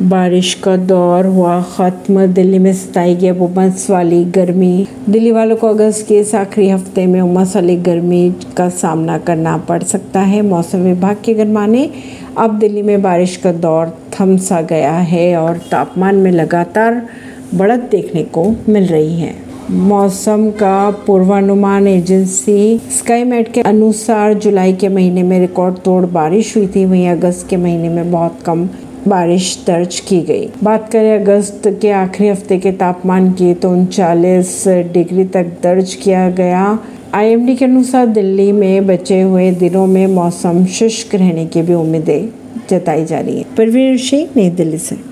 बारिश का दौर हुआ। ख़त्म दिल्ली में सताएगी अब उमस वाली गर्मी। दिल्ली वालों को अगस्त के आखिरी हफ़्ते में उमस वाली गर्मी का सामना करना पड़ सकता है। मौसम विभाग के अनुमाने अब दिल्ली में बारिश का दौर थम सा गया है और तापमान में लगातार बढ़त देखने को मिल रही है। मौसम का पूर्वानुमान एजेंसी स्काईमेट के अनुसार जुलाई के महीने में रिकॉर्ड तोड़ बारिश हुई थी। वहीं अगस्त के महीने में बहुत कम बारिश दर्ज की गई। बात करें अगस्त के आखिरी हफ़्ते के तापमान की तो उनचालीस डिग्री तक दर्ज किया गया। आईएमडी के अनुसार दिल्ली में बचे हुए दिनों में मौसम शुष्क रहने की भी उम्मीदें जताई जा रही है। परवीन सिंह, नई दिल्ली से।